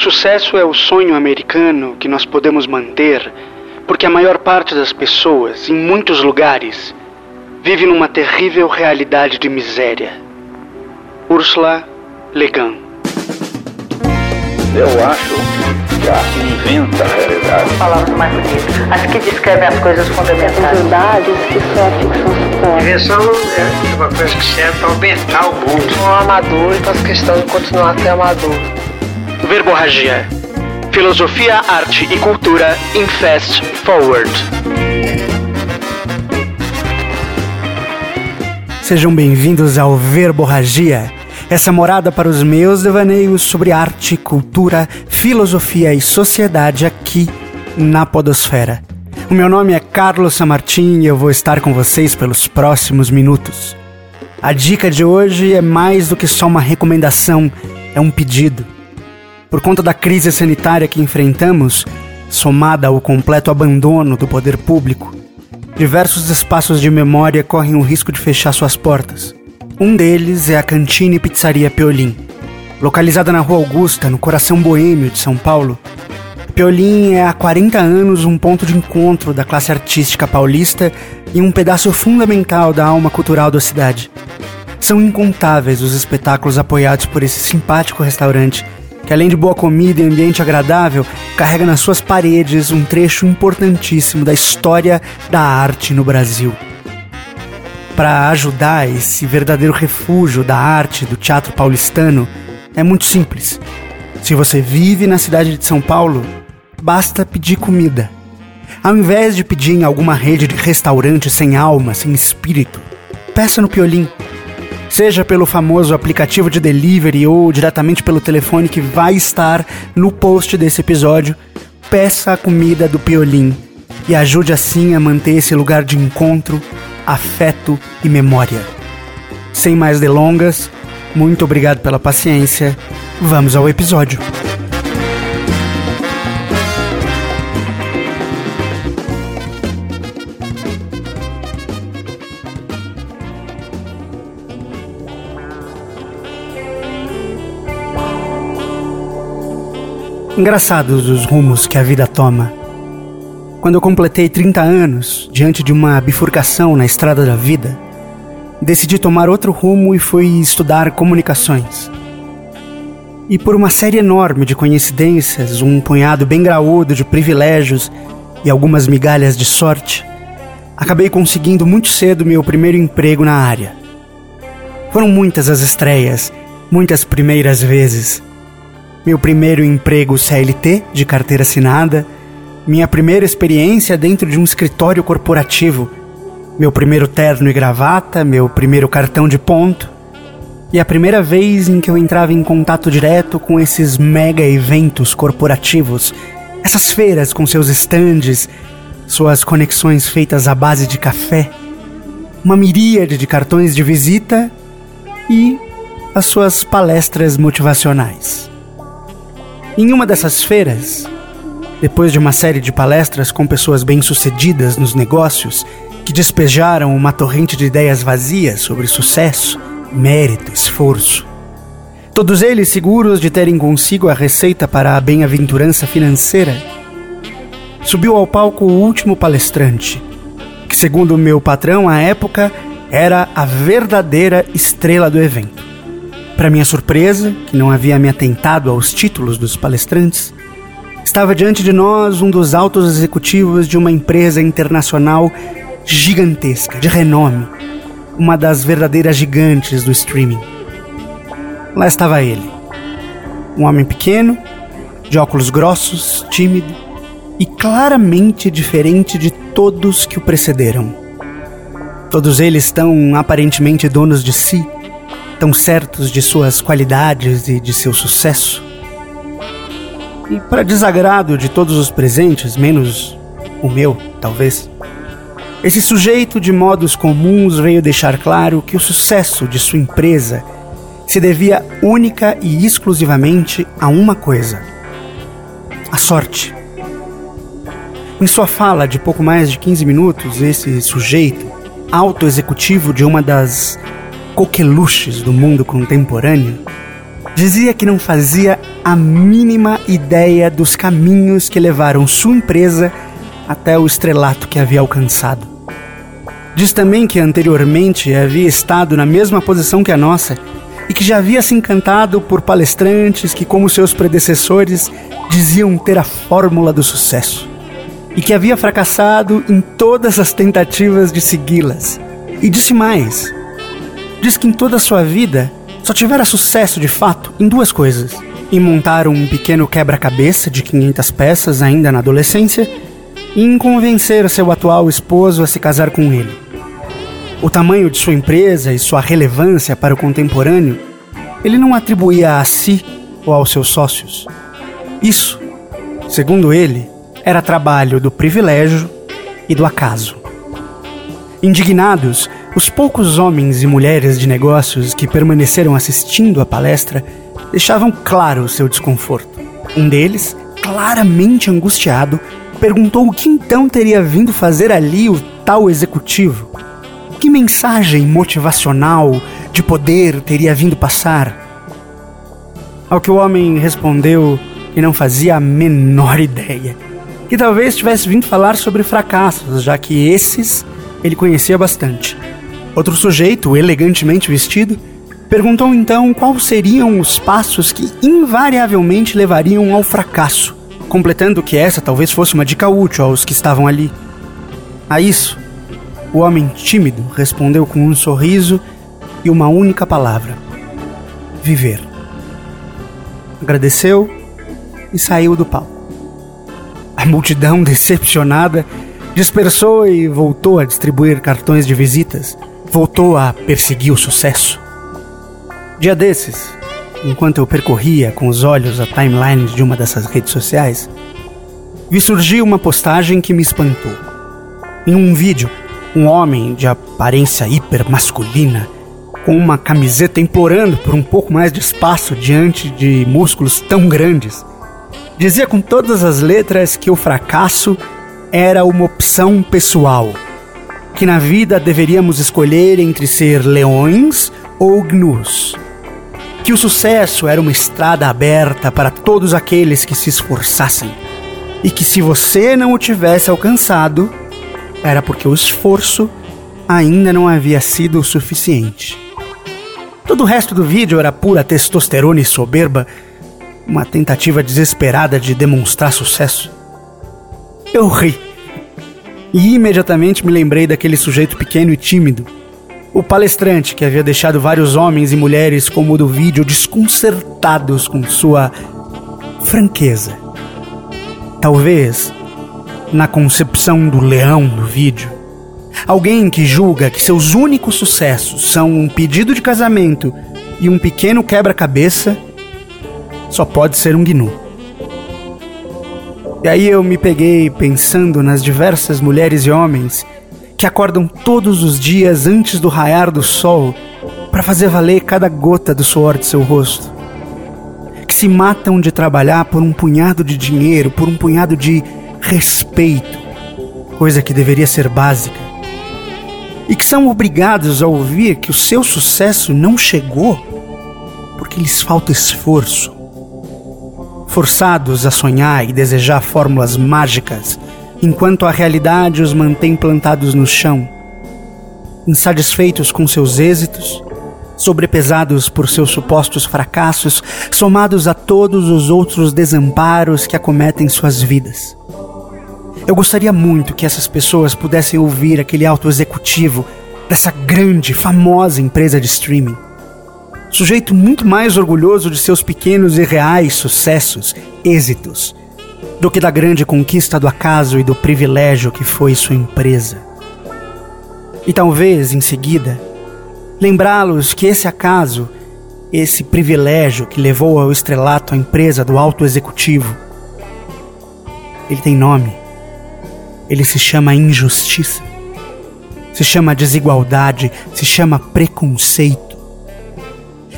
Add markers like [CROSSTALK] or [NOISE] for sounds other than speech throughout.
Sucesso é o sonho americano que nós podemos manter porque a maior parte das pessoas, em muitos lugares, vive numa terrível realidade de miséria. Ursula Le Guin Eu acho que a arte inventa a realidade. Palavras mais bonitas. As que descrevem as coisas fundamentais. verdades que só a ficção supõe. Invenção é uma coisa que serve para aumentar o mundo. Um amador e faço questão de continuar a ser amador. Verborragia. Filosofia, arte e cultura em Fast Forward. Sejam bem-vindos ao Verborragia, essa morada para os meus devaneios sobre arte, cultura, filosofia e sociedade aqui na Podosfera. O meu nome é Carlos Samartim e eu vou estar com vocês pelos próximos minutos. A dica de hoje é mais do que só uma recomendação, é um pedido. Por conta da crise sanitária que enfrentamos, somada ao completo abandono do poder público, diversos espaços de memória correm o risco de fechar suas portas. Um deles é a Cantina e Pizzaria Peolim. Localizada na Rua Augusta, no coração boêmio de São Paulo, Peolim é há 40 anos um ponto de encontro da classe artística paulista e um pedaço fundamental da alma cultural da cidade. São incontáveis os espetáculos apoiados por esse simpático restaurante que além de boa comida e ambiente agradável, carrega nas suas paredes um trecho importantíssimo da história da arte no Brasil. Para ajudar esse verdadeiro refúgio da arte do teatro paulistano, é muito simples. Se você vive na cidade de São Paulo, basta pedir comida. Ao invés de pedir em alguma rede de restaurante sem alma, sem espírito, peça no Piolim seja pelo famoso aplicativo de delivery ou diretamente pelo telefone que vai estar no post desse episódio, peça a comida do Piolim e ajude assim a manter esse lugar de encontro, afeto e memória. Sem mais delongas, muito obrigado pela paciência. Vamos ao episódio. Engraçados os rumos que a vida toma. Quando eu completei 30 anos, diante de uma bifurcação na estrada da vida, decidi tomar outro rumo e fui estudar comunicações. E por uma série enorme de coincidências, um punhado bem graúdo de privilégios e algumas migalhas de sorte, acabei conseguindo muito cedo meu primeiro emprego na área. Foram muitas as estreias, muitas primeiras vezes meu primeiro emprego CLT, de carteira assinada, minha primeira experiência dentro de um escritório corporativo, meu primeiro terno e gravata, meu primeiro cartão de ponto, e a primeira vez em que eu entrava em contato direto com esses mega eventos corporativos, essas feiras com seus estandes, suas conexões feitas à base de café, uma miríade de cartões de visita e as suas palestras motivacionais. Em uma dessas feiras, depois de uma série de palestras com pessoas bem-sucedidas nos negócios que despejaram uma torrente de ideias vazias sobre sucesso, mérito, esforço, todos eles seguros de terem consigo a receita para a bem-aventurança financeira, subiu ao palco o último palestrante, que, segundo meu patrão à época, era a verdadeira estrela do evento. Para minha surpresa, que não havia me atentado aos títulos dos palestrantes, estava diante de nós um dos altos executivos de uma empresa internacional gigantesca, de renome, uma das verdadeiras gigantes do streaming. Lá estava ele, um homem pequeno, de óculos grossos, tímido e claramente diferente de todos que o precederam. Todos eles tão aparentemente donos de si tão certos de suas qualidades e de seu sucesso. E para desagrado de todos os presentes, menos o meu, talvez, esse sujeito de modos comuns veio deixar claro que o sucesso de sua empresa se devia única e exclusivamente a uma coisa: a sorte. Em sua fala de pouco mais de 15 minutos, esse sujeito, alto executivo de uma das coqueluches do mundo contemporâneo, dizia que não fazia a mínima ideia dos caminhos que levaram sua empresa até o estrelato que havia alcançado. Diz também que anteriormente havia estado na mesma posição que a nossa e que já havia se encantado por palestrantes que, como seus predecessores, diziam ter a fórmula do sucesso e que havia fracassado em todas as tentativas de segui-las. E disse mais: diz que em toda a sua vida só tivera sucesso de fato em duas coisas: em montar um pequeno quebra-cabeça de 500 peças ainda na adolescência e em convencer seu atual esposo a se casar com ele. O tamanho de sua empresa e sua relevância para o contemporâneo ele não atribuía a si ou aos seus sócios. Isso, segundo ele, era trabalho do privilégio e do acaso. Indignados, os poucos homens e mulheres de negócios que permaneceram assistindo à palestra deixavam claro seu desconforto. Um deles, claramente angustiado, perguntou o que então teria vindo fazer ali o tal executivo. Que mensagem motivacional de poder teria vindo passar? Ao que o homem respondeu que não fazia a menor ideia que talvez tivesse vindo falar sobre fracassos, já que esses ele conhecia bastante. Outro sujeito, elegantemente vestido, perguntou então quais seriam os passos que invariavelmente levariam ao fracasso, completando que essa talvez fosse uma dica útil aos que estavam ali. A isso, o homem tímido respondeu com um sorriso e uma única palavra: viver. Agradeceu e saiu do palco. A multidão, [LAUGHS] decepcionada, dispersou e voltou a distribuir cartões de visitas, voltou a perseguir o sucesso. Dia desses, enquanto eu percorria com os olhos a timeline de uma dessas redes sociais, vi surgir uma postagem que me espantou. Em um vídeo, um homem de aparência hiper masculina, com uma camiseta implorando por um pouco mais de espaço diante de músculos tão grandes, Dizia com todas as letras que o fracasso era uma opção pessoal, que na vida deveríamos escolher entre ser leões ou gnus, que o sucesso era uma estrada aberta para todos aqueles que se esforçassem, e que se você não o tivesse alcançado, era porque o esforço ainda não havia sido o suficiente. Todo o resto do vídeo era pura testosterona e soberba uma tentativa desesperada de demonstrar sucesso. Eu ri. E imediatamente me lembrei daquele sujeito pequeno e tímido. O palestrante que havia deixado vários homens e mulheres como o do vídeo desconcertados com sua franqueza. Talvez, na concepção do leão do vídeo, alguém que julga que seus únicos sucessos são um pedido de casamento e um pequeno quebra-cabeça só pode ser um gnu. E aí eu me peguei pensando nas diversas mulheres e homens que acordam todos os dias antes do raiar do sol para fazer valer cada gota do suor de seu rosto. Que se matam de trabalhar por um punhado de dinheiro, por um punhado de respeito, coisa que deveria ser básica. E que são obrigados a ouvir que o seu sucesso não chegou porque lhes falta esforço forçados a sonhar e desejar fórmulas mágicas, enquanto a realidade os mantém plantados no chão, insatisfeitos com seus êxitos, sobrepesados por seus supostos fracassos, somados a todos os outros desamparos que acometem suas vidas. Eu gostaria muito que essas pessoas pudessem ouvir aquele alto executivo dessa grande, famosa empresa de streaming sujeito muito mais orgulhoso de seus pequenos e reais sucessos, êxitos, do que da grande conquista do acaso e do privilégio que foi sua empresa. E talvez, em seguida, lembrá-los que esse acaso, esse privilégio que levou ao estrelato a empresa do alto executivo, ele tem nome. Ele se chama injustiça, se chama desigualdade, se chama preconceito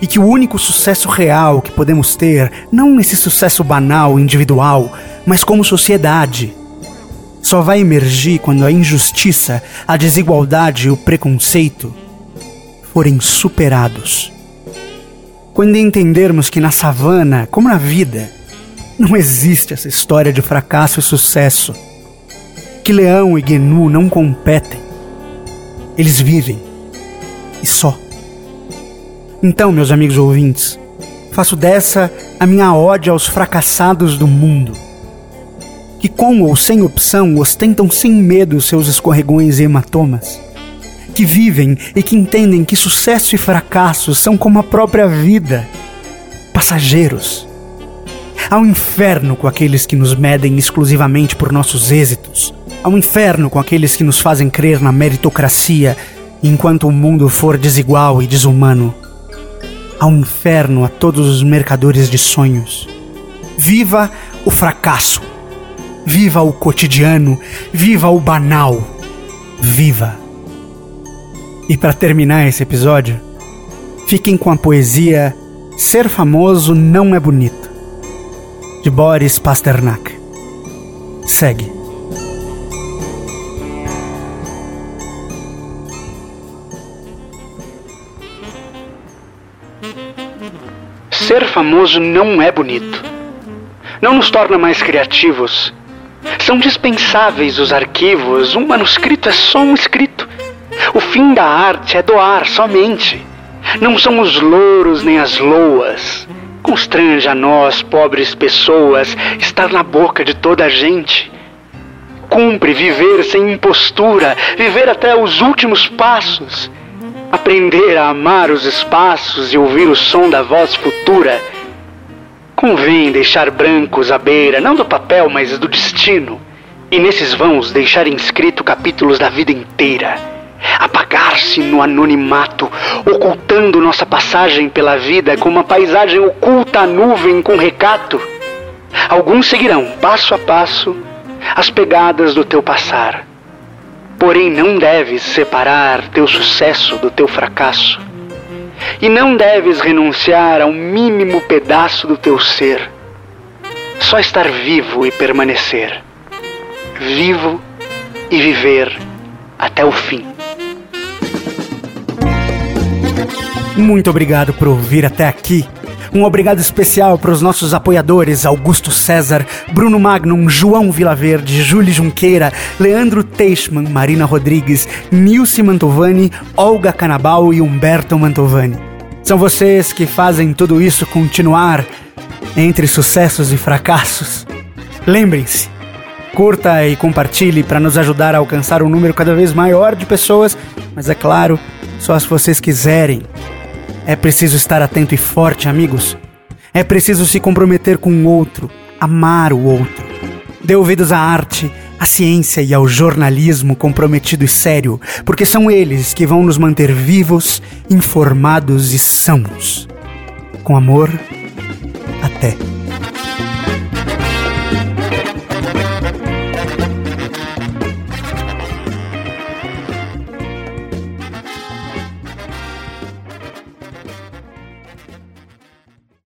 e que o único sucesso real que podemos ter, não esse sucesso banal, individual, mas como sociedade, só vai emergir quando a injustiça, a desigualdade e o preconceito forem superados. quando entendermos que na savana, como na vida, não existe essa história de fracasso e sucesso. Que leão e gnu não competem. Eles vivem. E só. Então, meus amigos ouvintes, faço dessa a minha ode aos fracassados do mundo. Que com ou sem opção ostentam sem medo seus escorregões e hematomas que vivem e que entendem que sucesso e fracasso são como a própria vida, passageiros. Um inferno com aqueles que nos medem exclusivamente por nossos êxitos. Um inferno com aqueles que nos fazem crer na meritocracia enquanto o mundo for desigual e desumano. Um inferno a todos os mercadores de sonhos. Viva o fracasso! Viva o cotidiano! Viva o banal! Viva! E para terminar esse episódio, fiquem com a poesia Ser famoso não é bonito, de Boris Pasternak. Segue. Ser famoso não é bonito. Não nos torna mais criativos. São dispensáveis os arquivos. Um manuscrito é só um escrito. O fim da arte é doar somente. Não são os louros nem as loas. Constrange a nós, pobres pessoas, estar na boca de toda a gente. Cumpre viver sem impostura, viver até os últimos passos. Aprender a amar os espaços e ouvir o som da voz futura. Convém deixar brancos à beira, não do papel, mas do destino. E nesses vãos deixar inscrito capítulos da vida inteira apagar-se no anonimato, ocultando nossa passagem pela vida como uma paisagem oculta a nuvem com recato. Alguns seguirão, passo a passo, as pegadas do teu passar. Porém, não deves separar teu sucesso do teu fracasso. E não deves renunciar a um mínimo pedaço do teu ser. Só estar vivo e permanecer. Vivo e viver até o fim. Muito obrigado por ouvir até aqui. Um obrigado especial para os nossos apoiadores Augusto César, Bruno Magnum, João Vilaverde, Júlio Junqueira, Leandro Teichmann, Marina Rodrigues, Nilce Mantovani, Olga Canabal e Humberto Mantovani. São vocês que fazem tudo isso continuar entre sucessos e fracassos. Lembrem-se, curta e compartilhe para nos ajudar a alcançar um número cada vez maior de pessoas, mas é claro, só se vocês quiserem. É preciso estar atento e forte, amigos. É preciso se comprometer com o outro, amar o outro. Dê ouvidos à arte, à ciência e ao jornalismo comprometido e sério, porque são eles que vão nos manter vivos, informados e sãos. Com amor, até.